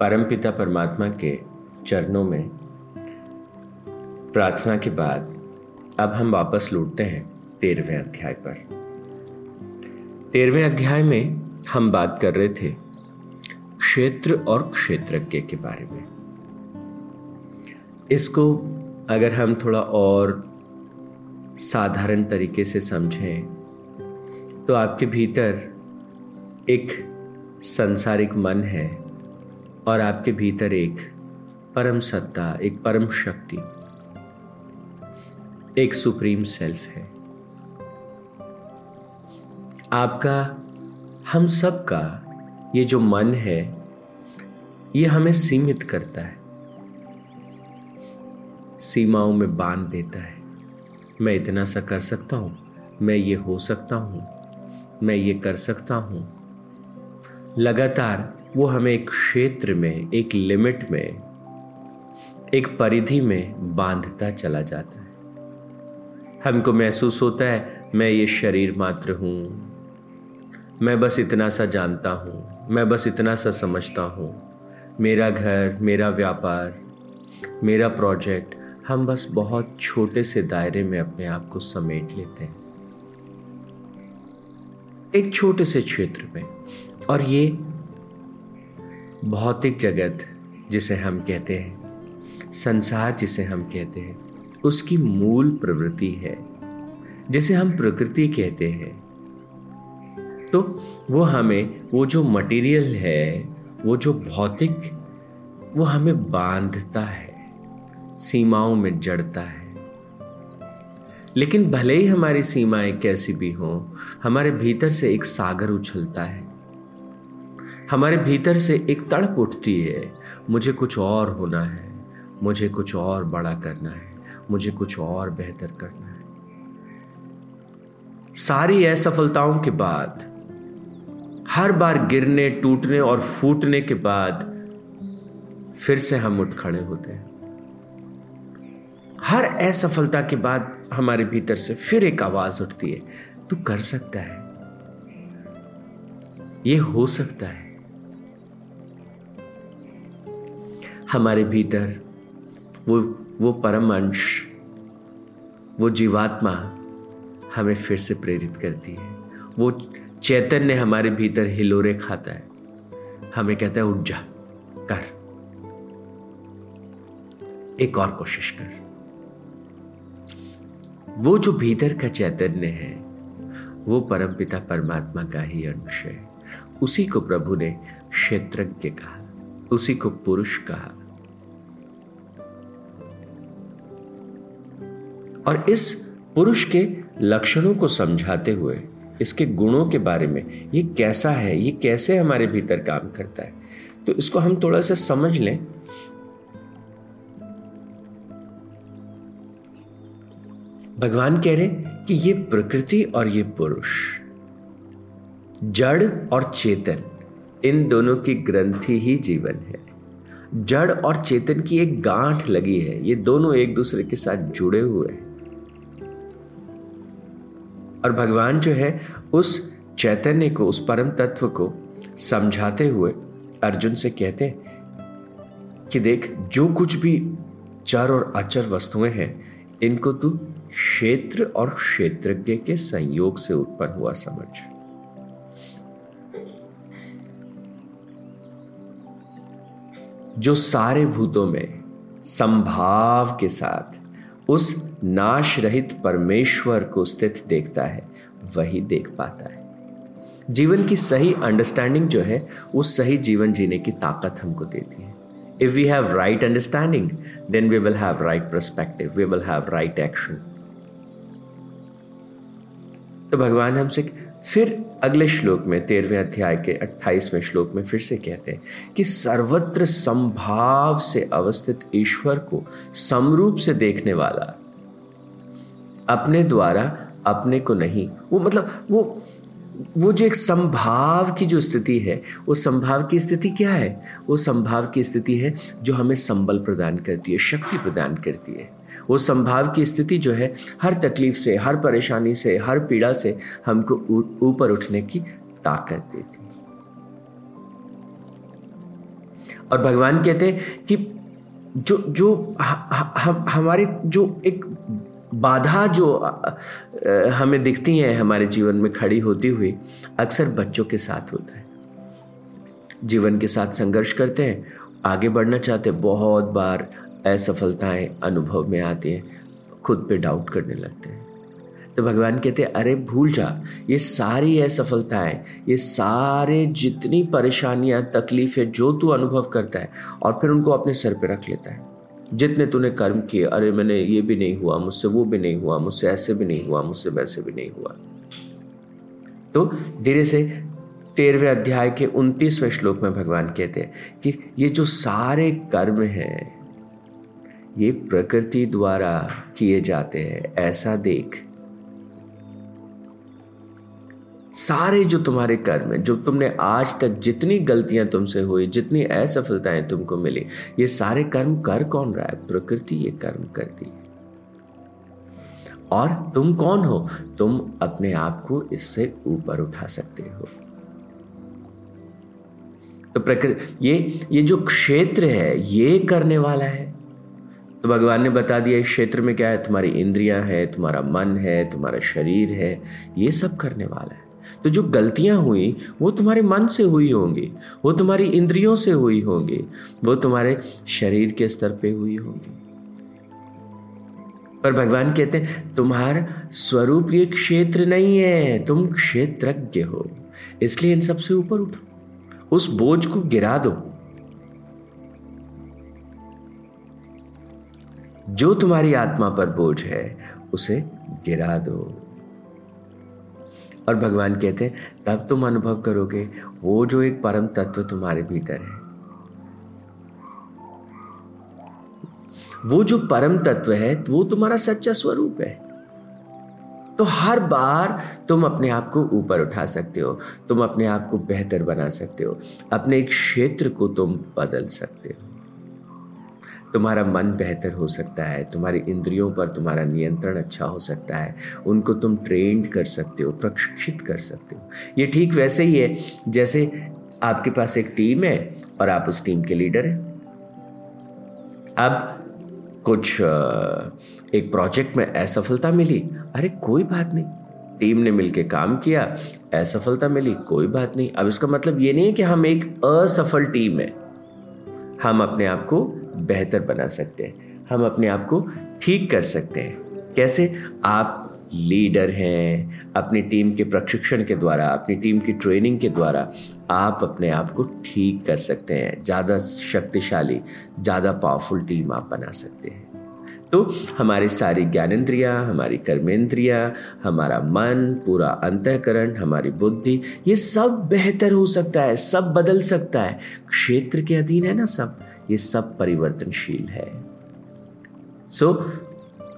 परमपिता परमात्मा के चरणों में प्रार्थना के बाद अब हम वापस लौटते हैं तेरहवें अध्याय पर। तेरहवें अध्याय में हम बात कर रहे थे क्षेत्र और क्षेत्रज्ञ के बारे में। इसको अगर हम थोड़ा और साधारण तरीके से समझें तो आपके भीतर एक संसारिक मन है और आपके भीतर एक परम सत्ता, एक परम शक्ति, एक सुप्रीम सेल्फ है। आपका, हम सब का ये जो मन है, ये हमें सीमित करता है। सीमाओं में बाँध देता है। मैं इतना सा कर सकता हूँ, मैं ये हो सकता हूँ, मैं ये कर सकता हूँ। लगातार वो हमें एक क्षेत्र में, एक लिमिट में, एक परिधि में बांधता चला जाता है। हमको महसूस होता है, मैं ये शरीर मात्र हूँ। मैं बस इतना सा जानता हूँ, मैं बस इतना सा समझता हूँ। मेरा घर, मेरा व्यापार, मेरा प्रोजेक्ट, हम बस बहुत छोटे से दायरे में अपने आप को समेट लेते हैं। एक छोटे से क्षेत्र में, और ये भौतिक जगत जिसे हम कहते हैं, संसार जिसे हम कहते हैं, उसकी मूल प्रवृत्ति है, जिसे हम प्रकृति कहते हैं। तो वो हमें, वो जो मटेरियल है, वो जो भौतिक, वो हमें बांधता है, सीमाओं में जड़ता है। लेकिन भले ही हमारी सीमाएँ कैसी भी हों, हमारे भीतर से एक सागर उछलता है हमारे भीतर से एक तड़प उठती है। मुझे कुछ और होना है। मुझे कुछ और बड़ा करना है। मुझे कुछ और बेहतर करना है। सारी असफलताओं के बाद, हर बार गिरने, टूटने और फूटने के बाद फिर से हम उठ खड़े होते हैं। हर असफलता के बाद हमारे भीतर से फिर एक आवाज़ उठती है, तू कर सकता है। ये हो सकता है। हमारे भीतर, वो वो परम अंश वो जीवात्मा हमें फिर से प्रेरित करती है। वो चैतन्य हमारे भीतर हिलोरे खाता है। हमें कहता है, उठ जा, कर। एक और कोशिश कर। वो जो भीतर का चैतन्य है, वो परमपिता परमात्मा का ही अंश है। उसी को प्रभु ने क्षेत्रज्ञ कहा, उसी को पुरुष कहा और इस पुरुष के लक्षणों को समझाते हुए, इसके गुणों के बारे में, ये कैसा है, ये कैसे हमारे भीतर काम करता है? तो इसको हम थोड़ा सा समझ लें। भगवान कह रहे कि ये प्रकृति और ये पुरुष, जड़ और चेतन, इन दोनों की ग्रंथि ही जीवन है। जड़ और चेतन की एक गांठ लगी है, ये दोनों एक दूसरे के साथ जुड़े हुए हैं। और भगवान जो है उस चैतन्य को, उस परम तत्व को समझाते हुए अर्जुन से कहते हैं कि देख, जो कुछ भी चर और अचर वस्तुएँ हैं, इनको तू क्षेत्र और क्षेत्रज्ञ के संयोग से उत्पन्न हुआ समझ। जो सारे भूतों में संभाव के साथ उस नाश रहित परमेश्वर को स्थित देखता है, वही देख पाता है। जीवन की सही अंडरस्टैंडिंग जो है, उस सही जीवन जीने की ताकत हमको देती है। If we have right understanding then we will have right perspective we will have right action तो भगवान हमसे फिर अगले श्लोक में, तेरहवें अध्याय के अट्ठाईसवें श्लोक में फिर से कहते हैं कि सर्वत्र संभाव से अवस्थित ईश्वर को समरूप से देखने वाला, अपने द्वारा अपने को नहीं, वो मतलब वो वो जो एक संभाव की जो स्थिति है, वो संभाव की स्थिति क्या है? वो संभाव की स्थिति है जो हमें संबल प्रदान करती है, शक्ति प्रदान करती है। वो संभाव की स्थिति जो है, हर तकलीफ़ से, हर परेशानी से, हर पीड़ा से हमको ऊपर उठने की ताकत देती और भगवान कहते हैं कि जो जो हम, हमारे जो एक बाधा जो हमें दिखती है हमारे जीवन में खड़ी होती हुई, अक्सर बच्चों के साथ होता है। जीवन के साथ संघर्ष करते हैं, आगे बढ़ना चाहते हैं, बहुत बार असफलताएँ अनुभव में आती हैं, खुद पे डाउट करने लगते हैं। तो भगवान कहते हैं, अरे भूल जा, ये सारी असफलताएँ, ये सारे जितनी परेशानियाँ, तकलीफें जो तू अनुभव करता है और फिर उनको अपने सर पे रख लेता है। जितने तूने कर्म किए, अरे मैंने ये भी नहीं हुआ, मुझसे वो भी नहीं हुआ, मुझसे ऐसे भी नहीं हुआ, मुझसे वैसे भी नहीं हुआ। तो धीरे से तेरहवें अध्याय के उनतीसवें श्लोक में भगवान कहते हैं कि ये जो सारे कर्म हैं ये प्रकृति द्वारा किए जाते हैं, ऐसा देख। सारे जो तुम्हारे कर्म है, जो तुमने आज तक जितनी गलतियाँ तुमसे हुई, जितनी असफलताएँ तुमको मिली, ये सारे कर्म कर कौन रहा है? प्रकृति ये कर्म करती है। और तुम कौन हो? तुम अपने आप को इससे ऊपर उठा सकते हो। तो प्रकृति ये ये जो क्षेत्र है, ये करने वाला है। तो भगवान ने बता दिया, इस क्षेत्र में क्या है? तुम्हारी इंद्रियाँ है, तुम्हारा मन है, तुम्हारा शरीर है, ये सब करने वाला है। तो जो गलतियाँ हुई, वो तुम्हारे मन से हुई होंगी, वो तुम्हारी इंद्रियों से हुई होंगी, वो तुम्हारे शरीर के स्तर पे हुई होंगी। पर भगवान कहते हैं, तुम्हारा स्वरूप ये क्षेत्र नहीं है, तुम क्षेत्रज्ञ हो, इसलिए इन सबसे ऊपर उठो, उस बोझ को गिरा दो। जो तुम्हारी आत्मा पर बोझ है, उसे गिरा दो। और भगवान कहते हैं, तब तुम अनुभव करोगे, वो जो एक परम तत्व तुम्हारे भीतर है। वो जो परम तत्व है, वो तुम्हारा सच्चा स्वरूप है। तो हर बार तुम अपने आप को ऊपर उठा सकते हो, तुम अपने आप को बेहतर बना सकते हो, अपने एक क्षेत्र को तुम बदल सकते हो। तुम्हारा मन बेहतर हो सकता है, तुम्हारी इंद्रियों पर तुम्हारा नियंत्रण अच्छा हो सकता है, उनको तुम ट्रेंड कर सकते हो, प्रशिक्षित कर सकते हो। ये ठीक वैसे ही है, जैसे आपके पास एक टीम है और आप उस टीम के लीडर हैं। अब कुछ एक प्रोजेक्ट में असफलता मिली, अरे कोई बात नहीं टीम ने मिलकर काम किया, असफलता मिली, कोई बात नहीं। अब इसका मतलब ये नहीं है कि हम एक असफल टीम है, हम अपने आप को बेहतर बना सकते हैं। हम अपने आप को ठीक कर सकते हैं। कैसे? आप लीडर हैं, अपनी टीम के प्रशिक्षण के द्वारा, अपनी टीम की ट्रेनिंग के द्वारा आप अपने आप को ठीक कर सकते हैं। ज़्यादा शक्तिशाली, ज़्यादा पावरफुल टीम आप बना सकते हैं। तो हमारी सारी ज्ञानेन्द्रियाँ, हमारी कर्मेंद्रियाँ, हमारा मन, पूरा अंतकरण, हमारी बुद्धि, ये सब बेहतर हो सकता है, सब बदल सकता है। क्षेत्र के अधीन है ना सब। ये सब परिवर्तनशील है। So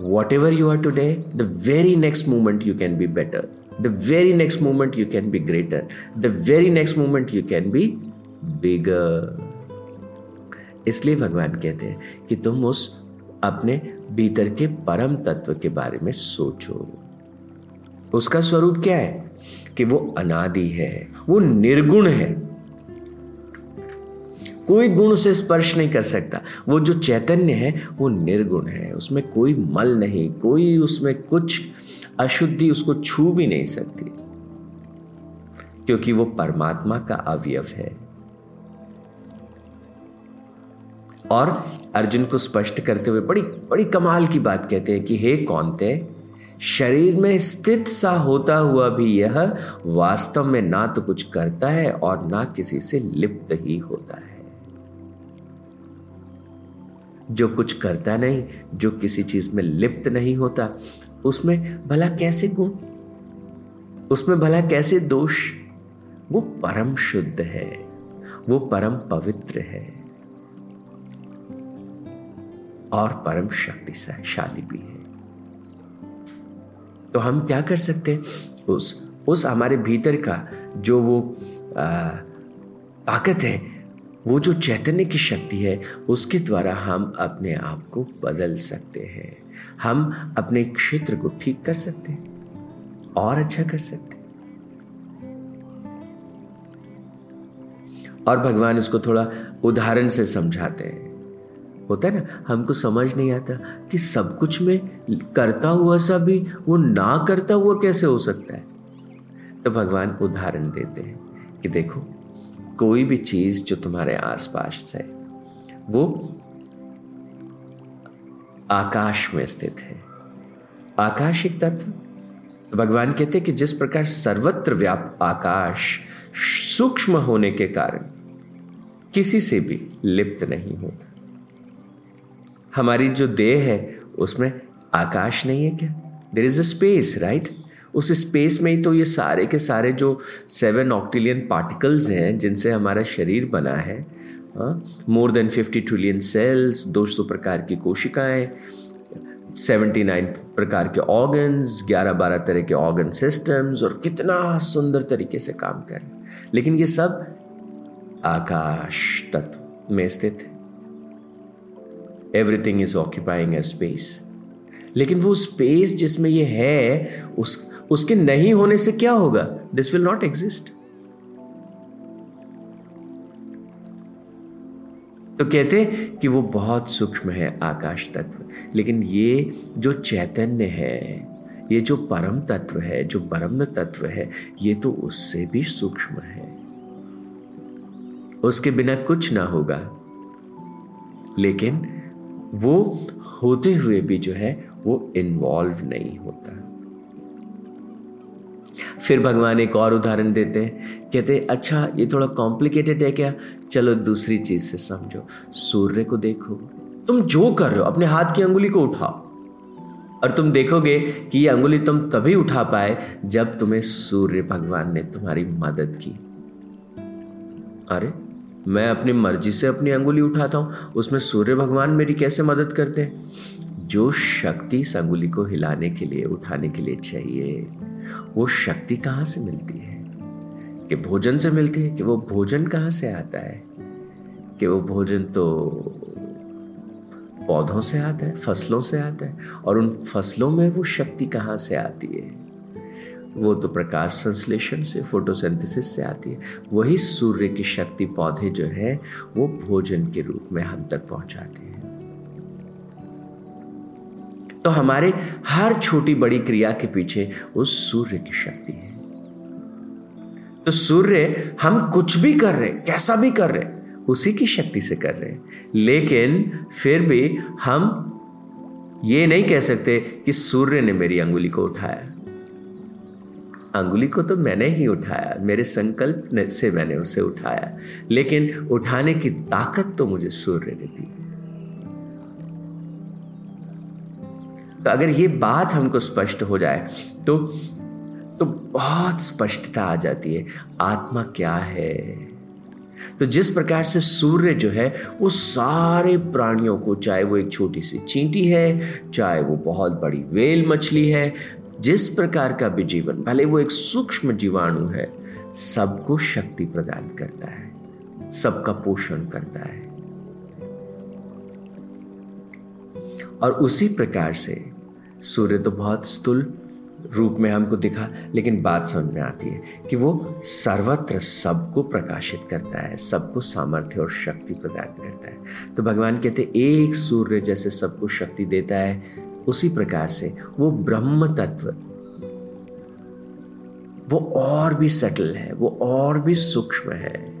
whatever you are today the very next moment you can be better the very next moment you can be greater the very next moment you can be bigger इसलिए भगवान कहते हैं कि तुम उस अपने भीतर के परम तत्व के बारे में सोचो। उसका स्वरूप क्या है? कि वो अनादि है, वो निर्गुण है। कोई गुण उसे स्पर्श नहीं कर सकता। वो जो चैतन्य है, वो निर्गुण है। उसमें कोई मल नहीं, कोई उसमें कुछ अशुद्धि उसको छू भी नहीं सकती। क्योंकि वो परमात्मा का अवयव है। और अर्जुन को स्पष्ट करते हुए बड़ी बड़ी कमाल की बात कहते हैं कि, हे कौनते, शरीर में स्थित सा होता हुआ भी यह वास्तव में ना तो कुछ करता है और ना किसी से लिप्त ही होता है। जो कुछ करता नहीं जो किसी चीज़ में लिप्त नहीं होता उसमें भला कैसे गुण? उसमें भला कैसे दोष? वो परम शुद्ध है वो परम पवित्र है। और परम शक्तिशाली भी है। तो हम क्या कर सकते हैं? उस उस हमारे भीतर का जो वो आ, ताकत है वो जो चैतन्य की शक्ति है, उसके द्वारा हम अपने आप को बदल सकते हैं। हम अपने क्षेत्र को ठीक कर सकते हैं और अच्छा कर सकते और भगवान इसको थोड़ा उदाहरण से समझाते हैं। होता है ना, हमको समझ नहीं आता कि सब कुछ में करता हुआ सा भी, वो ना करता हुआ कैसे हो सकता है? तो भगवान उदाहरण देते हैं कि देखो कोई भी चीज़ जो तुम्हारे आसपास है वो आकाश में स्थित है। आकाशिक तत्व तो भगवान कहते हैं कि जिस प्रकार सर्वत्र व्याप आकाश सूक्ष्म होने के कारण किसी से भी लिप्त नहीं होता। हमारी जो देह है, उसमें आकाश नहीं है क्या? There is a space right उस स्पेस में ही तो ये सारे के सारे जो सेवन ऑक्टिलियन पार्टिकल्स हैं, जिनसे हमारा शरीर बना है more than fifty trillion cells दो सौ प्रकार की कोशिकाएँ सेवेंटी नाइन प्रकार के ऑर्गन्स ग्यारह बारह तरह के ऑर्गन सिस्टम्स और कितना सुंदर तरीके से काम कर रहे लेकिन ये सब आकाश तत्व में स्थित है। Everything is occupying a space लेकिन वो स्पेस जिसमें ये है, उस उसके नहीं होने से क्या होगा? दिस विल नॉट एग्जिस्ट तो कहते कि वो बहुत सूक्ष्म है, आकाश तत्व। लेकिन ये जो चैतन्य है, ये जो परम तत्व है, जो ब्रह्म तत्व है, ये तो उससे भी सूक्ष्म है। उसके बिना कुछ ना होगा। लेकिन वो होते हुए भी जो है, वो इन्वॉल्व नहीं होता। फिर भगवान एक और उदाहरण देते हैं। कहते अच्छा ये थोड़ा कॉम्प्लिकेटेड है क्या? चलो दूसरी चीज़ से समझो। सूर्य को देखो। तुम जो कर रहे हो, अपने हाथ की अंगुली को उठाओ। और तुम देखोगे कि ये अंगुली तुम तभी उठा पाए जब तुम्हें सूर्य भगवान ने तुम्हारी मदद की। अरे, मैं अपनी मर्ज़ी से अपनी अंगुली उठाता हूँ। उसमें सूर्य भगवान मेरी कैसे मदद करते हैं? जो शक्ति इस अंगुली को हिलाने के लिए, उठाने के लिए चाहिए। वो शक्ति कहाँ से मिलती है? कि भोजन से मिलती है? कि वो भोजन कहाँ से आता है? कि वो भोजन तो पौधों से आता है, फ़सलों से आता है, और उन फ़सलों में वो शक्ति कहाँ से आती है? वो तो प्रकाश संश्लेषण से, फोटोसिंथेसिस से आती है। वही सूर्य की शक्ति पौधे जो है, वो भोजन के रूप में हम तक पहुंचाते हैं। तो हमारे हर छोटी बड़ी क्रिया के पीछे उस सूर्य की शक्ति है। तो सूर्य हम कुछ भी कर रहे, कैसा भी कर रहे, उसी की शक्ति से कर रहे लेकिन फिर भी हम ये नहीं कह सकते कि सूर्य ने मेरी अंगुली को उठाया। अंगुली को तो मैंने ही उठाया, मेरे संकल्प से मैंने उसे उठाया। लेकिन उठाने की ताकत तो मुझे सूर्य ने दी। तो अगर ये बात हमको स्पष्ट हो जाए तो तो बहुत स्पष्टता आ जाती है, आत्मा क्या है? तो जिस प्रकार से सूर्य जो है, वो सारे प्राणियों को, चाहे वो एक छोटी सी चींटी है, चाहे वो बहुत बड़ी वेल मछली है, जिस प्रकार का भी जीवन, भले वो एक सूक्ष्म जीवाणु है, सबको शक्ति प्रदान करता है, सबका पोषण करता है। और उसी प्रकार से सूर्य तो बहुत स्थूल रूप में हमको दिखा, लेकिन बात समझ में आती है कि वो सर्वत्र सबको प्रकाशित करता है, सबको सामर्थ्य और शक्ति प्रदान करता है। तो भगवान कहते एक सूर्य जैसे सबको शक्ति देता है, उसी प्रकार से वो ब्रह्म तत्व, वो और भी सटल है, वो और भी सूक्ष्म है।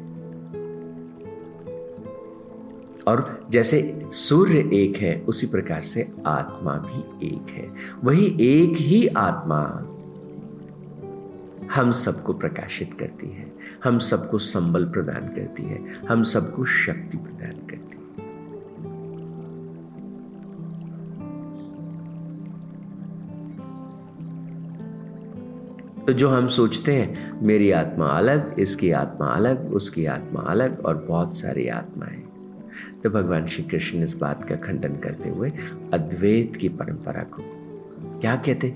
और जैसे सूर्य एक है, उसी प्रकार से आत्मा भी एक है। वही एक ही आत्मा हम सबको प्रकाशित करती है, हम सबको संबल प्रदान करती है, हम सबको शक्ति प्रदान करती है। तो जो हम सोचते हैं, मेरी आत्मा अलग, इसकी आत्मा अलग, उसकी आत्मा अलग और बहुत सारी आत्माएँ। तो भगवान श्री कृष्ण इस बात का खंडन करते हुए अद्वैत की परंपरा को, क्या कहते?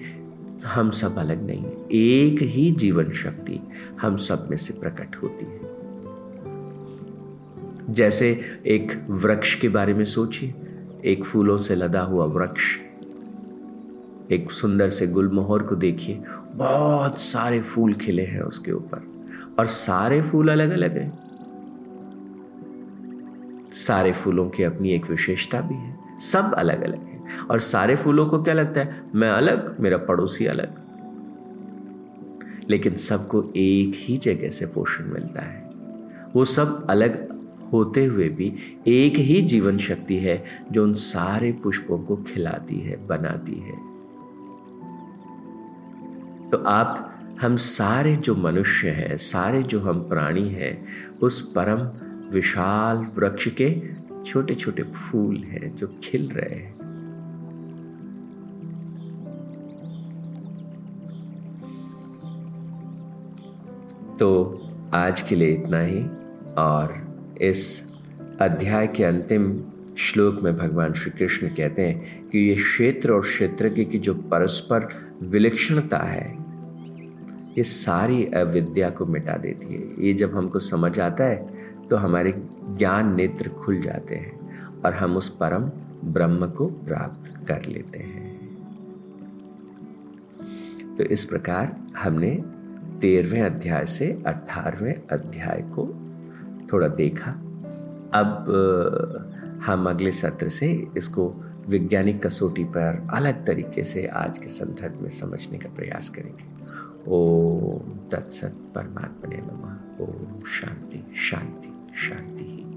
हम सब अलग नहीं है। एक ही जीवन शक्ति हम सब में से प्रकट होती है। जैसे एक वृक्ष के बारे में सोचिए। एक फूलों से लदा हुआ वृक्ष, एक सुंदर से गुलमोहर को देखिए। बहुत सारे फूल खिले हैं उसके ऊपर और सारे फूल अलग अलग हैं। सारे फूलों की अपनी एक विशेषता भी है। सब अलग अलग है। और सारे फूलों को क्या लगता है? मैं अलग, मेरा पड़ोसी अलग। लेकिन सबको एक ही जगह से पोषण मिलता है। वो सब अलग होते हुए भी एक ही जीवन शक्ति है, जो उन सारे पुष्पों को खिलाती है, बनाती है। तो आप, हम सारे जो मनुष्य हैं, सारे जो हम प्राणी हैं, उस परम विशाल वृक्ष के छोटे छोटे फूल हैं जो खिल रहे हैं। तो आज के लिए इतना ही, और इस अध्याय के अंतिम श्लोक में भगवान श्री कृष्ण कहते हैं कि ये क्षेत्र और क्षेत्र की जो परस्पर विलक्षणता है, ये सारी अविद्या को मिटा देती है। ये जब हमको समझ आता है तो हमारे ज्ञान नेत्र खुल जाते हैं और हम उस परम ब्रह्म को प्राप्त कर लेते हैं। तो इस प्रकार हमने तेरहवें अध्याय से अठारहवें अध्याय को थोड़ा देखा। अब हम अगले सत्र से इसको वैज्ञानिक कसौटी पर अलग तरीके से आज के संदर्भ में समझने का प्रयास करेंगे। ओम तत्सत परमात्मा ने नमः। ओम शांति शांति। शांति